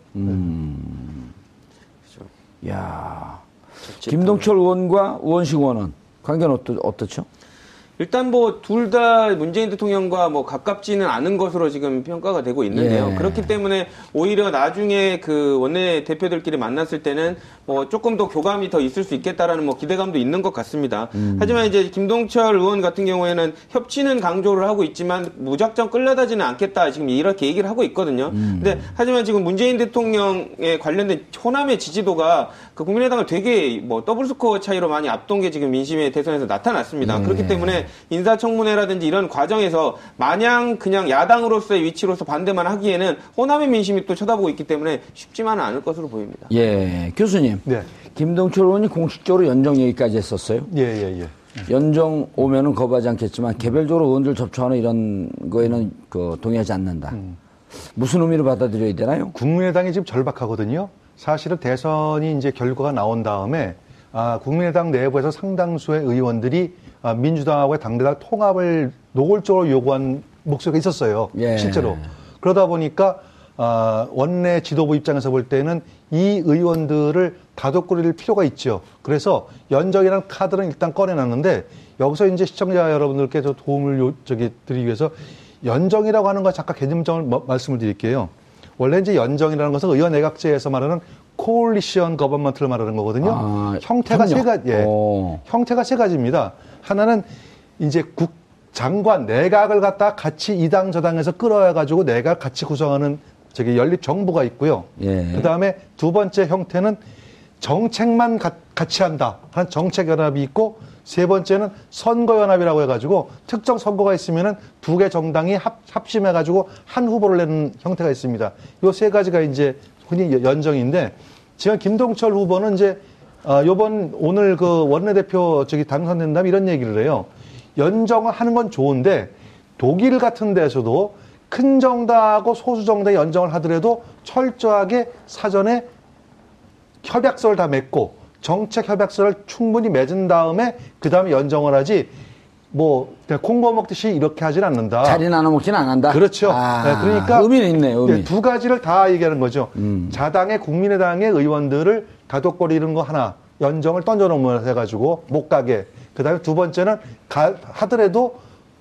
야 김동철 의원과 우원식 의원은 관계는 어떠, 어떻죠? 일단 뭐 둘 다 문재인 대통령과 뭐 가깝지는 않은 것으로 지금 평가가 되고 있는데요. 예. 그렇기 때문에 오히려 나중에 그 원내 대표들끼리 만났을 때는 뭐 조금 더 교감이 더 있을 수 있겠다라는 뭐 기대감도 있는 것 같습니다. 하지만 이제 김동철 의원 같은 경우에는 협치는 강조를 하고 있지만 무작정 끌려다니지는 않겠다 지금 이렇게 얘기를 하고 있거든요. 근데 하지만 지금 문재인 대통령에 관련된 호남의 지지도가 그 국민의당을 되게 뭐 더블 스코어 차이로 많이 앞둔 게 지금 민심의 대선에서 나타났습니다. 그렇기 때문에 인사청문회라든지 이런 과정에서 마냥 그냥 야당으로서의 위치로서 반대만 하기에는 호남의 민심이 또 쳐다보고 있기 때문에 쉽지만은 않을 것으로 보입니다. 예, 교수님. 네. 김동철 의원이 공식적으로 연정 얘기까지 했었어요. 예, 예, 예. 연정 오면은 거부하지 않겠지만 개별적으로 의원들 접촉하는 이런 거에는 그 동의하지 않는다. 무슨 의미로 받아들여야 되나요? 국민의당이 지금 절박하거든요. 사실은 대선이 이제 결과가 나온 다음에 아, 국민의당 내부에서 상당수의 의원들이 아, 민주당하고의 당대당 통합을 노골적으로 요구한 목소리가 있었어요. 예. 실제로. 그러다 보니까 아, 원내 지도부 입장에서 볼 때는 이 의원들을 다독거릴 필요가 있죠. 그래서 연정이라는 카드는 일단 꺼내놨는데 여기서 이제 시청자 여러분들께 저 도움을 요, 저기 드리기 위해서 연정이라고 하는 거 잠깐 개념점을 뭐- 말씀을 드릴게요. 원래 이제 연정이라는 것은 의원 내각제에서 말하는 코올리션 거버먼트를 말하는 거거든요. 아, 형태가 세 협력. 가지, 예. 오. 형태가 세 가지입니다. 하나는 이제 국 장관 내각을 갖다 같이 이 당 저당에서 끌어와 가지고 내각 같이 구성하는 저기 연립 정부가 있고요. 예. 그 다음에 두 번째 형태는 정책만 가- 같이 한다. 한 정책 연합이 있고 세 번째는 선거 연합이라고 해 가지고 특정 선거가 있으면은 두 개 정당이 합, 합심해 가지고 한 후보를 내는 형태가 있습니다. 요 세 가지가 이제 흔히 연정인데 지금 김동철 후보는 이제 아, 요번 오늘 그 원내대표 저기 당선된다면 이런 얘기를 해요. 연정을 하는 건 좋은데 독일 같은 데서도 큰 정당하고 소수 정당이 연정을 하더라도 철저하게 사전에 협약서를 다 맺고 정책 협약서를 충분히 맺은 다음에 그 다음에 연정을 하지 뭐 콩고 먹듯이 이렇게 하진 않는다. 자리 나눠 먹지는 안 한다. 그렇죠. 아, 네, 그러니까 의미는 있네, 의미. 예, 두 가지를 다 얘기하는 거죠. 음. 자당의 국민의당의 의원들을 다독거리는 거 하나 연정을 던져놓으면 해가지고 못 가게. 그다음에 두 번째는 가- 하더라도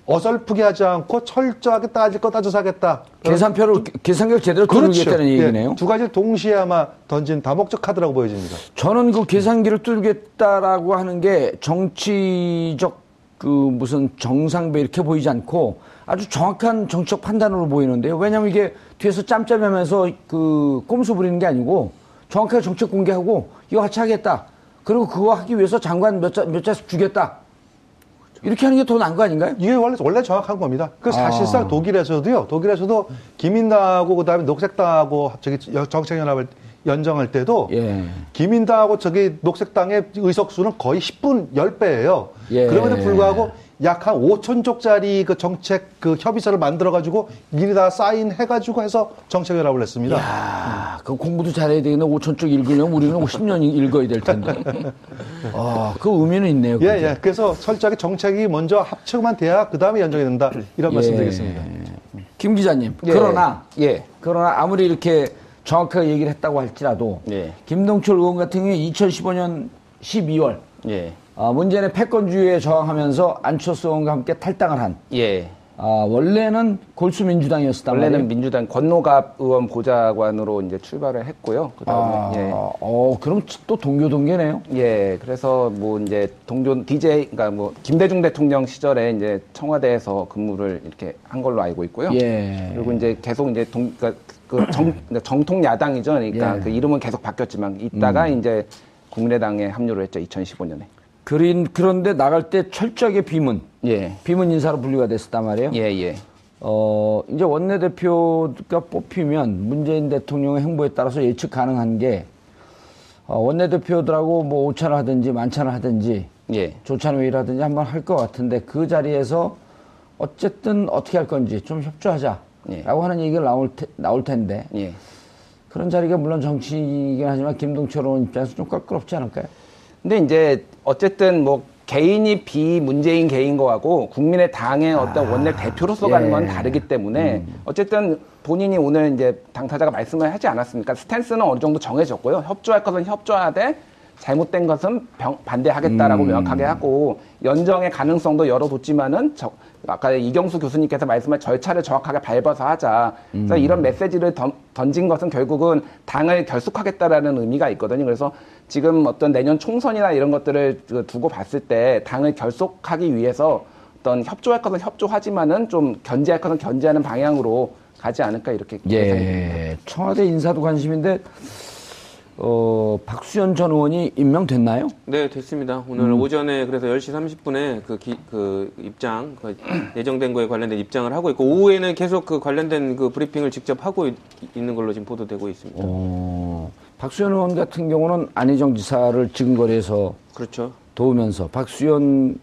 어설프게 하지 않고 철저하게 따질 거 따져서 하겠다. 계산표를 계산격 제대로 뚫겠다는 예, 얘기네요. 두 가지를 동시에 아마 던진 다목적 카드라고 보여집니다. 저는 그 계산기를 뚫겠다라고 하는 게 정치적 그 무슨 정상배 이렇게 보이지 않고 아주 정확한 정치적 판단으로 보이는데요. 왜냐하면 이게 뒤에서 짬짬하면서 그 꼼수 부리는 게 아니고 정확하게 정책 공개하고 이거 같이 하겠다. 그리고 그거 하기 위해서 장관 몇, 자, 몇 자씩 주겠다. 이렇게 하는 게 더 나은 거 아닌가요? 이게 원래 원래 정확한 겁니다. 그 사실상 아. 독일에서도요. 독일에서도 기민당하고 그다음에 녹색당하고 저기 정책연합을 연정할 때도 예. 기민당하고 저기 녹색당의 의석수는 거의 10분 10배예요. 예. 그럼에도 불구하고 약 한 5천 쪽짜리 그 정책 그 협의서를 만들어 가지고 미리 다 사인해 가지고 해서 정책연합을 했습니다. 야, 그 공부도 잘해야 되겠네. 5천 쪽 읽으려면 우리는 10년 읽어야 될 텐데. 아, 그 의미는 있네요. 예, 그게. 예. 그래서 철저하게 정책이 먼저 합쳐만 돼야 그 다음에 연정이 된다. 이런 예. 말씀드리겠습니다. 김 기자님. 예. 그러나 예. 그러나 아무리 이렇게 정확하게 얘기를 했다고 할지라도 예. 김동철 의원 같은 경우에 2015년 12월 예. 아, 문재인의 패권주의에 저항하면서 안철수 의원과 함께 탈당을 한 예. 아, 원래는 골수 민주당이었단 원래는 말이에요. 민주당 권노갑 의원 보좌관으로 이제 출발을 했고요. 그다음에 아, 예. 어, 그럼 또 동교 동계네요. 예, 그래서 뭐 이제 동조 DJ, 그러니까 뭐 김대중 대통령 시절에 이제 청와대에서 근무를 이렇게 한 걸로 알고 있고요. 예. 그리고 이제 계속 이제 동, 그러니까 그 정, 그러니까 정통 야당이죠. 그러니까 예. 음. 그 이름은 계속 바뀌었지만 이따가 이제 국민의당에 합류를 했죠. 2015년에. 그린 그런데 나갈 때 철저하게 비문, 예, 비문 인사로 분류가 됐었단 말이에요. 예, 예, 어, 이제 원내대표가 뽑히면 문재인 대통령의 행보에 따라서 예측 가능한 게 어, 원내대표들하고 뭐 오찬을 하든지 만찬을 하든지 예, 조찬 회의를 하든지 한번 할 것 같은데 그 자리에서 어쨌든 어떻게 할 건지 좀 협조하자라고 예. 하는 얘기가 나올, 테, 나올 텐데 예. 그런 자리가 물론 정치이긴 하지만 김동철 의원 입장에서 좀 껄끄럽지 않을까요? 근데 이제 어쨌든 뭐 개인이 비문재인 개인 거하고 국민의 당의 어떤 원내 대표로서 가는 건 예. 다르기 때문에 어쨌든 본인이 오늘 이제 당사자가 말씀을 하지 않았습니까? 스탠스는 어느 정도 정해졌고요. 협조할 것은 협조하되 잘못된 것은 병- 반대하겠다라고 명확하게 하고 연정의 가능성도 열어뒀지만은 저- 아까 이경수 교수님께서 말씀한 절차를 정확하게 밟아서 하자. 그래서 이런 메시지를 던, 던진 것은 결국은 당을 결속하겠다라는 의미가 있거든요. 그래서 지금 어떤 내년 총선이나 이런 것들을 그 두고 봤을 때 당을 결속하기 위해서 어떤 협조할 것은 협조하지만은 좀 견제할 것은 견제하는 방향으로 가지 않을까 이렇게. 예, 청와대 인사도 관심인데 어, 박수현 전 의원이 임명됐나요? 네, 됐습니다. 오늘 음. 오전에 그래서 10시 30분에 그, 기- 그 입장, 그 예정된 거에 관련된 입장을 하고 있고, 오후에는 계속 그 관련된 그 브리핑을 직접 하고 있, 는 걸로 지금 보도되고 있습니다. 어, 박수현 의원 같은 경우는 안희정 지사를 지금거리에서 그렇죠. 도우면서 박수현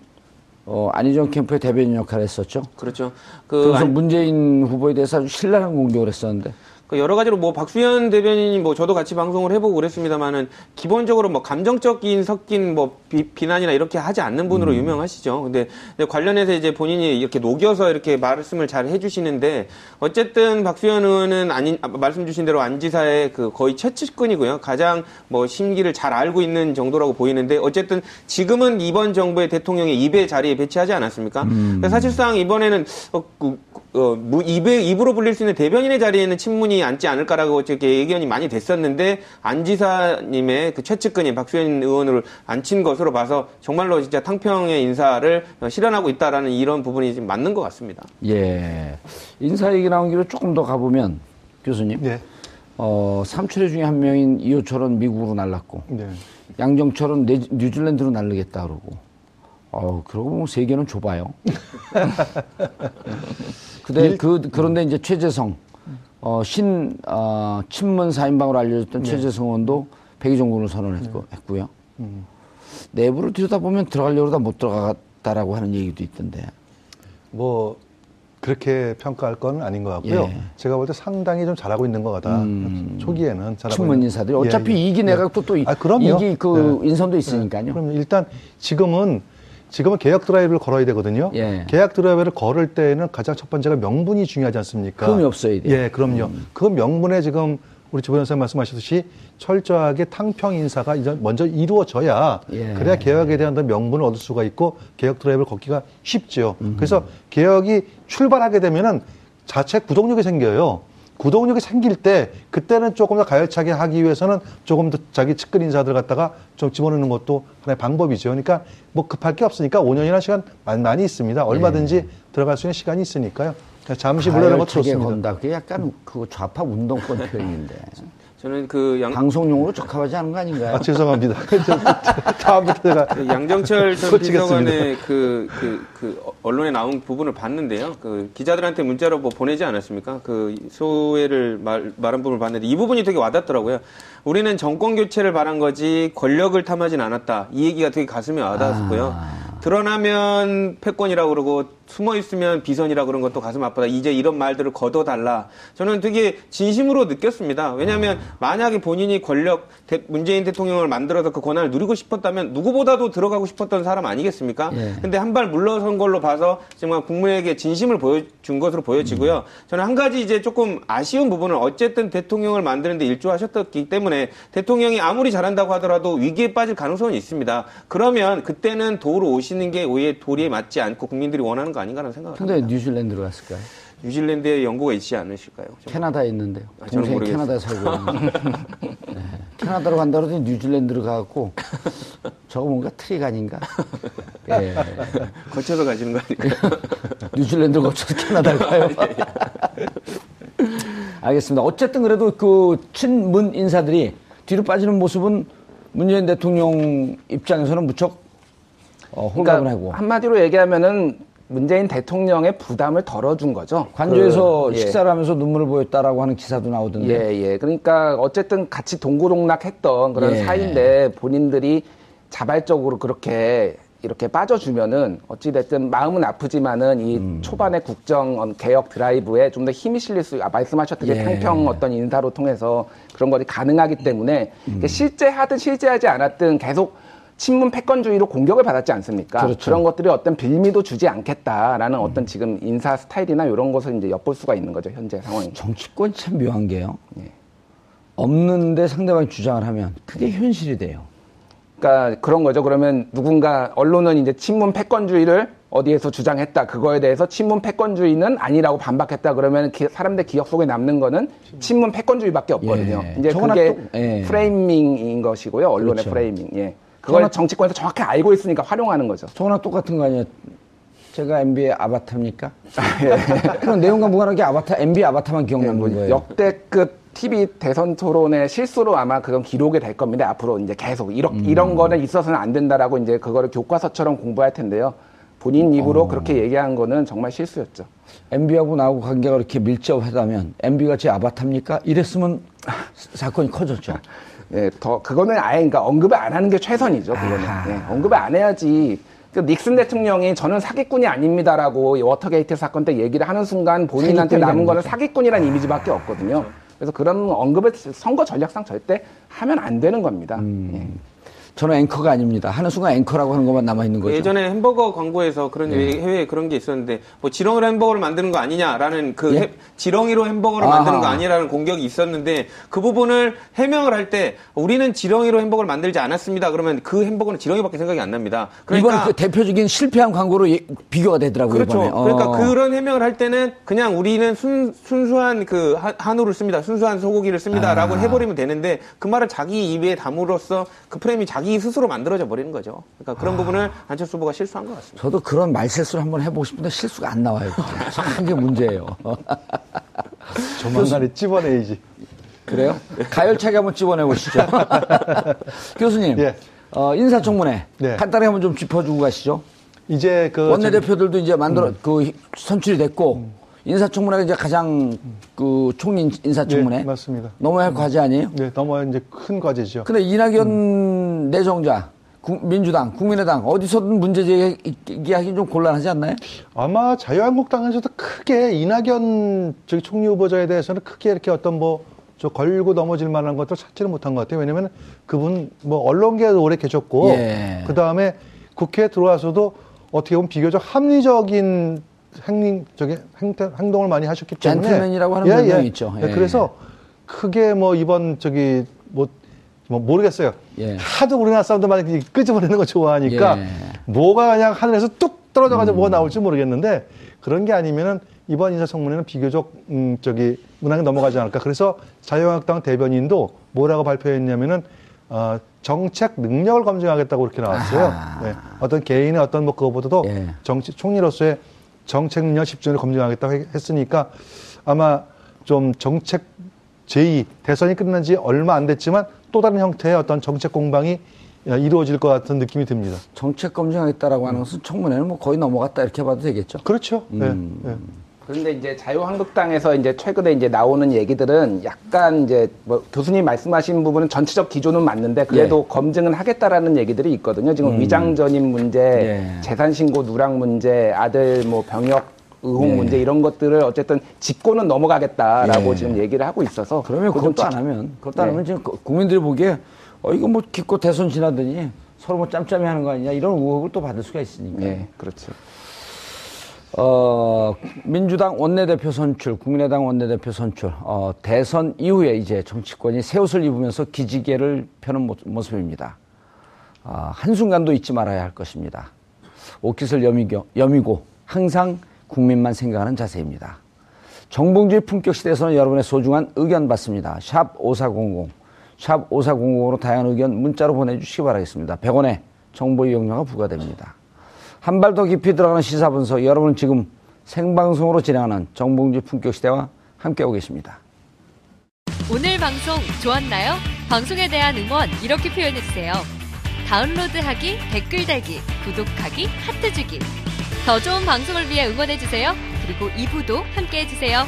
어, 안희정 캠프의 대변인 역할을 했었죠. 그렇죠. 그, 그래서 안- 문재인 후보에 대해서 아주 신랄한 공격을 했었는데 그 여러 가지로 뭐 박수현 대변인이 뭐 저도 같이 방송을 해보고 그랬습니다만은 기본적으로 뭐 감정적인 섞인 뭐 비, 난이나 이렇게 하지 않는 분으로 유명하시죠. 근데 관련해서 이제 본인이 이렇게 녹여서 이렇게 말씀을 잘 해주시는데 어쨌든 박수현 의원은 아닌 아, 말씀 주신 대로 안 지사의 그 거의 최측근이고요. 가장 뭐 심기를 잘 알고 있는 정도라고 보이는데 어쨌든 지금은 이번 정부의 대통령의 입의 자리에 배치하지 않았습니까? 그러니까 사실상 이번에는 어, 그, 어, 무- 입에, 입으로 불릴 수 있는 대변인의 자리에는 친문이 앉지 않을까라고 이렇게 의견이 많이 됐었는데 안 지사님의 그 최측근인 박수현 의원을 앉힌 것으로 봐서 정말로 진짜 탕평의 인사를 어, 실현하고 있다라는 이런 부분이 지금 맞는 것 같습니다. 예 인사 얘기 나온 길로 조금 더 가보면 교수님 네. 어, 삼촌의 중에 한 명인 이호철은 미국으로 날랐고 네. 양정철은 네- 뉴질랜드로 날르겠다 그러고 어 그러고 보면 세계는 좁아요. 근데 그 그런데 이제 최재성 어, 신 어, 친문 사인방으로 알려졌던 최재성 의원도 백의종군을 선언했고 했고요. 내부를 들여다보면 들어가려고 다못 들어갔다라고 하는 얘기도 있던데. 뭐 그렇게 평가할 건 아닌 것 같고요. 예. 제가 볼 때 상당히 좀 잘하고 있는 것 같다. 초기에는 잘하고 친문 인사들이 예, 어차피 예. 이기 예. 내각도 또 이- 아, 그럼요. 이기 그 네. 인선도 있으니까요. 그럼 일단 지금은 지금은 개혁 드라이브를 걸어야 되거든요. 예. 개혁 드라이브를 걸을 때에는 가장 첫 번째가 명분이 중요하지 않습니까? 흠이 없어야 돼요. 음. 예, 그럼요. 그 명분에 지금 우리 주변 선생님 말씀하셨듯이 철저하게 탕평 인사가 먼저 이루어져야 예. 그래야 개혁에 대한 명분을 얻을 수가 있고 개혁 드라이브를 걷기가 쉽죠. 음. 그래서 개혁이 출발하게 되면은 자체 구동력이 생겨요. 구동력이 생길 때 그때는 조금 더 가열차게 하기 위해서는 조금 더 자기 측근 인사들 갖다가 좀 집어넣는 것도 하나의 방법이죠. 그러니까 뭐 급할 게 없으니까 5년이나 시간 많이, 많이 있습니다. 얼마든지 들어갈 수 있는 시간이 있으니까요. 잠시 물러나는 것도 좋습니다. 건다. 그게 약간 그 좌파 운동권 표현인데 저는 그 양, 방송용으로 적합하지 않은 거 아닌가요? 아, 죄송합니다. 다음부터 제가 그 양정철 전. 비서관의 그, 그, 그 언론에 나온 부분을 봤는데요. 그 기자들한테 문자로 뭐 보내지 않았습니까? 그 소회를 말, 말한 부분을 봤는데 이 부분이 되게 와닿더라고요. 우리는 정권 교체를 바란 거지 권력을 탐하진 않았다. 이 얘기가 되게 가슴에 와닿았고요. 드러나면 패권이라고 그러고 숨어 있으면 비선이라 그런 것도 가슴 아프다. 이제 이런 말들을 걷어달라. 저는 되게 진심으로 느꼈습니다. 왜냐하면 만약에 본인이 권력 대- 문재인 대통령을 만들어서 그 권한을 누리고 싶었다면 누구보다도 들어가고 싶었던 사람 아니겠습니까? 예. 근데 한 발 물러선 걸로 봐서 정말 국민에게 진심을 보여준 것으로 보여지고요. 저는 한 가지 이제 조금 아쉬운 부분은 어쨌든 대통령을 만드는데 일조하셨기 때문에 대통령이 아무리 잘한다고 하더라도 위기에 빠질 가능성은 있습니다. 그러면 그때는 도로 오시는 게 오히려 도리에 맞지 않고 국민들이 원하는 거 아닌가라는 생각을 근데 합니다. 뉴질랜드로 갔을까요? 뉴질랜드에 연고가 있지 않으실까요? 캐나다에 있는데요. 아, 동생이. 캐나다에 살고 있는데. 네. 캐나다로 간다 그러더니 뉴질랜드로 가갖고 저거 뭔가 트릭 아닌가? 예. 거쳐서 가시는 거 아닐까요? 뉴질랜드를 거쳐서 캐나다를 가요. 알겠습니다. 어쨌든 그래도 그 친문 인사들이 뒤로 빠지는 모습은 문재인 대통령 입장에서는 무척 어, 홀가분 하고 그러니까 한마디로 얘기하면은 문재인 대통령의 부담을 덜어준 거죠. 관저에서 그, 예. 식사를 하면서 눈물을 보였다라고 하는 기사도 나오던데. 예, 예. 그러니까 어쨌든 같이 동고동락했던 그런 예. 사이인데 본인들이 자발적으로 그렇게 이렇게 빠져주면은 어찌됐든 마음은 아프지만은 이 음. 초반의 국정 어, 개혁 드라이브에 좀 더 힘이 실릴 수, 아, 말씀하셨듯이 예. 평평 어떤 인사로 통해서 그런 것이 가능하기 때문에 음. 실제 하든 실제 하지 않았든 계속 친문 패권주의로 공격을 받았지 않습니까? 그렇죠. 런 것들이 어떤 빌미도 주지 않겠다라는 어떤 지금 인사 스타일이나 이런 것을 이제 엿볼 수가 있는 거죠 현재 상황이. 정치권 참 묘한 게요. 예. 없는데 상대방이 주장을 하면 그게 현실이 돼요. 그러니까 그런 거죠. 그러면 누군가 언론은 이제 친문 패권주의를 어디에서 주장했다. 그거에 대해서 친문 패권주의는 아니라고 반박했다. 그러면 기- 사람들 기억 속에 남는 거는 친문 패권주의밖에 없거든요. 예. 이제 그게 또- 예. 프레이밍인 것이고요. 언론의 그렇죠. 프레이밍. 예. 저거나- 정치권에서 정확히 알고 있으니까 활용하는 거죠. 저거나 똑같은 거 아니에요? 제가 MB의 아바타입니까? 그런 내용과 무관하게 아바타, MB 아바타만 예, 기억나는 뭐 거예요. 역대급 TV 대선 토론의 실수로 아마 그건 기록이 될 겁니다. 앞으로 이제 계속 이런 음. 이런 거는 있어서는 안 된다라고 이제 그거를 교과서처럼 공부할 텐데요. 본인 입으로 어. 그렇게 얘기한 거는 정말 실수였죠. MB하고 나하고 관계가 이렇게 밀접하다면 MB가 제 아바타입니까? 이랬으면 사건이 커졌죠. 예, 더 그거는 아예 그러니까 언급을 안 하는 게 최선이죠. 그거는. 예, 언급을 안 해야지. 그 닉슨 대통령이 저는 사기꾼이 아닙니다라고 이 워터게이트 사건 때 얘기를 하는 순간 본인한테 남은 거는. 사기꾼이라는 이미지밖에 없거든요. 그래서 그런 언급을 선거 전략상 절대 하면 안 되는 겁니다. 음. 예. 저는 앵커가 아닙니다. 하는 순간 앵커라고 하는 것만 남아 있는 거죠. 예전에 햄버거 광고에서 그런 예. 해외에 그런 게 있었는데 뭐 지렁이로 햄버거를 만드는 거 아니냐라는 그 예? 해- 지렁이로 햄버거를 아하. 만드는 거 아니라는 공격이 있었는데 그 부분을 해명을 할 때 우리는 지렁이로 햄버거를 만들지 않았습니다. 그러면 그 햄버거는 지렁이밖에 생각이 안 납니다. 그러니까 이번에 그 대표적인 실패한 광고로 예- 비교가 되더라고요. 그렇죠. 어. 그러니까 그런 해명을 할 때는 그냥 우리는 순, 순수한 그 한- 한우를 씁니다. 순수한 소고기를 씁니다라고 아. 해버리면 되는데 그 말을 자기 입에 담으로써 그 프레임이 자기 스스로 만들어져 버리는 거죠. 그러니까 아. 그런 부분을 안철수 후보가 실수한 것 같습니다. 저도 그런 말실수를 한번 해보고 싶은데 실수가 안 나와요. 참 그게 문제예요. 조만간에 찝어내야지. 그래요? 가열차게 한번 집어내보시죠. 교수님, 예. 어, 인사청문회 네. 간단히 한번 좀 짚어주고 가시죠. 이제 그 원내대표들도 이제 만들어 음. 그 선출이 됐고 인사청문회가 이제 가장 그 총리 인사청문회 예, 맞습니다. 넘어야 할 과제 아니에요? 네, 넘어야 이제 큰 과제죠. 근데 이낙연 음. 내정자 국- 민주당, 국민의당 어디서든 문제 제기하기 좀 곤란하지 않나요? 아마 자유한국당에서도 크게 이낙연 저기 총리 후보자에 대해서는 크게 이렇게 어떤 뭐 저 걸고 넘어질 만한 것들 찾지를 못한 것 같아요. 왜냐면 그분 뭐 언론계에 오래 계셨고 예. 그 다음에 국회에 들어와서도 어떻게 보면 비교적 합리적인 행동 저기 행태, 행동을 많이 하셨기 때문에 젠틀맨이라고 하는 별명이 있죠. 예, 예. 그래서 크게 뭐 이번 저기 뭐, 뭐 모르겠어요. 예. 하도 우리나라 사람들만 끄집어내는 거 좋아하니까 예. 뭐가 그냥 하늘에서 뚝 떨어져가지고 뭐가 나올지 모르겠는데 그런 게 아니면은 이번 인사청문회는 비교적 음 저기 무난하게 넘어가지 않을까. 그래서 자유한국당 대변인도 뭐라고 발표했냐면은 어, 정책 능력을 검증하겠다고 그렇게 나왔어요. 아하. 네. 어떤 개인의 어떤 뭐 그거보다도 예. 정치 총리로서의 정책 능력 10조를 검증하겠다고 했- 했으니까 아마 좀 정책 제2 대선이 끝난 지 얼마 안 됐지만 또 다른 형태의 어떤 정책 공방이 어, 이루어질 것 같은 느낌이 듭니다. 정책 검증하겠다라고 하는 것은 청문회는 뭐 거의 넘어갔다 이렇게 봐도 되겠죠. 그렇죠. 음. 네, 네. 그런데 이제 자유한국당에서 이제 최근에 이제 나오는 얘기들은 약간 이제 뭐 교수님 말씀하신 부분은 전체적 기조는 맞는데 그래도 예. 검증은 하겠다라는 얘기들이 있거든요. 지금 위장 전입 문제, 예. 재산 신고 누락 문제, 아들 뭐 병역 의혹 예. 문제 이런 것들을 어쨌든 짚고는 넘어가겠다라고 예. 지금 얘기를 하고 있어서 그러면 그것도 안 하면 그것도 안 네. 하면 지금 그- 국민들이 보기에 어 이거 뭐 기껏 대선 지나더니 서로 뭐 짬짬이 하는 거 아니냐 이런 의혹을 또 받을 수가 있으니까. 예, 그렇죠. 어, 민주당 원내대표 선출, 국민의당 원내대표 선출, 어, 대선 이후에 이제 정치권이 새 옷을 입으면서 기지개를 펴는 모- 모습입니다. 아, 한순간도 잊지 말아야 할 것입니다. 옷깃을 여미고, 여미고 항상 국민만 생각하는 자세입니다. 정봉주의 품격 시대에서는 여러분의 소중한 의견 받습니다. 샵 5400, 샵 5400으로 다양한 의견 문자로 보내주시기 바라겠습니다. 100원의 정보 이용료가 부과됩니다. 한 발 더 깊이 들어가는 시사 분석, 여러분은 지금 생방송으로 진행하는 정봉주 품격 시대와 함께하고 계십니다. 오늘 방송 좋았나요? 방송에 대한 응원 이렇게 표현해주세요. 다운로드하기, 댓글 달기, 구독하기, 하트 주기. 더 좋은 방송을 위해 응원해주세요. 그리고 2부도 함께 해주세요.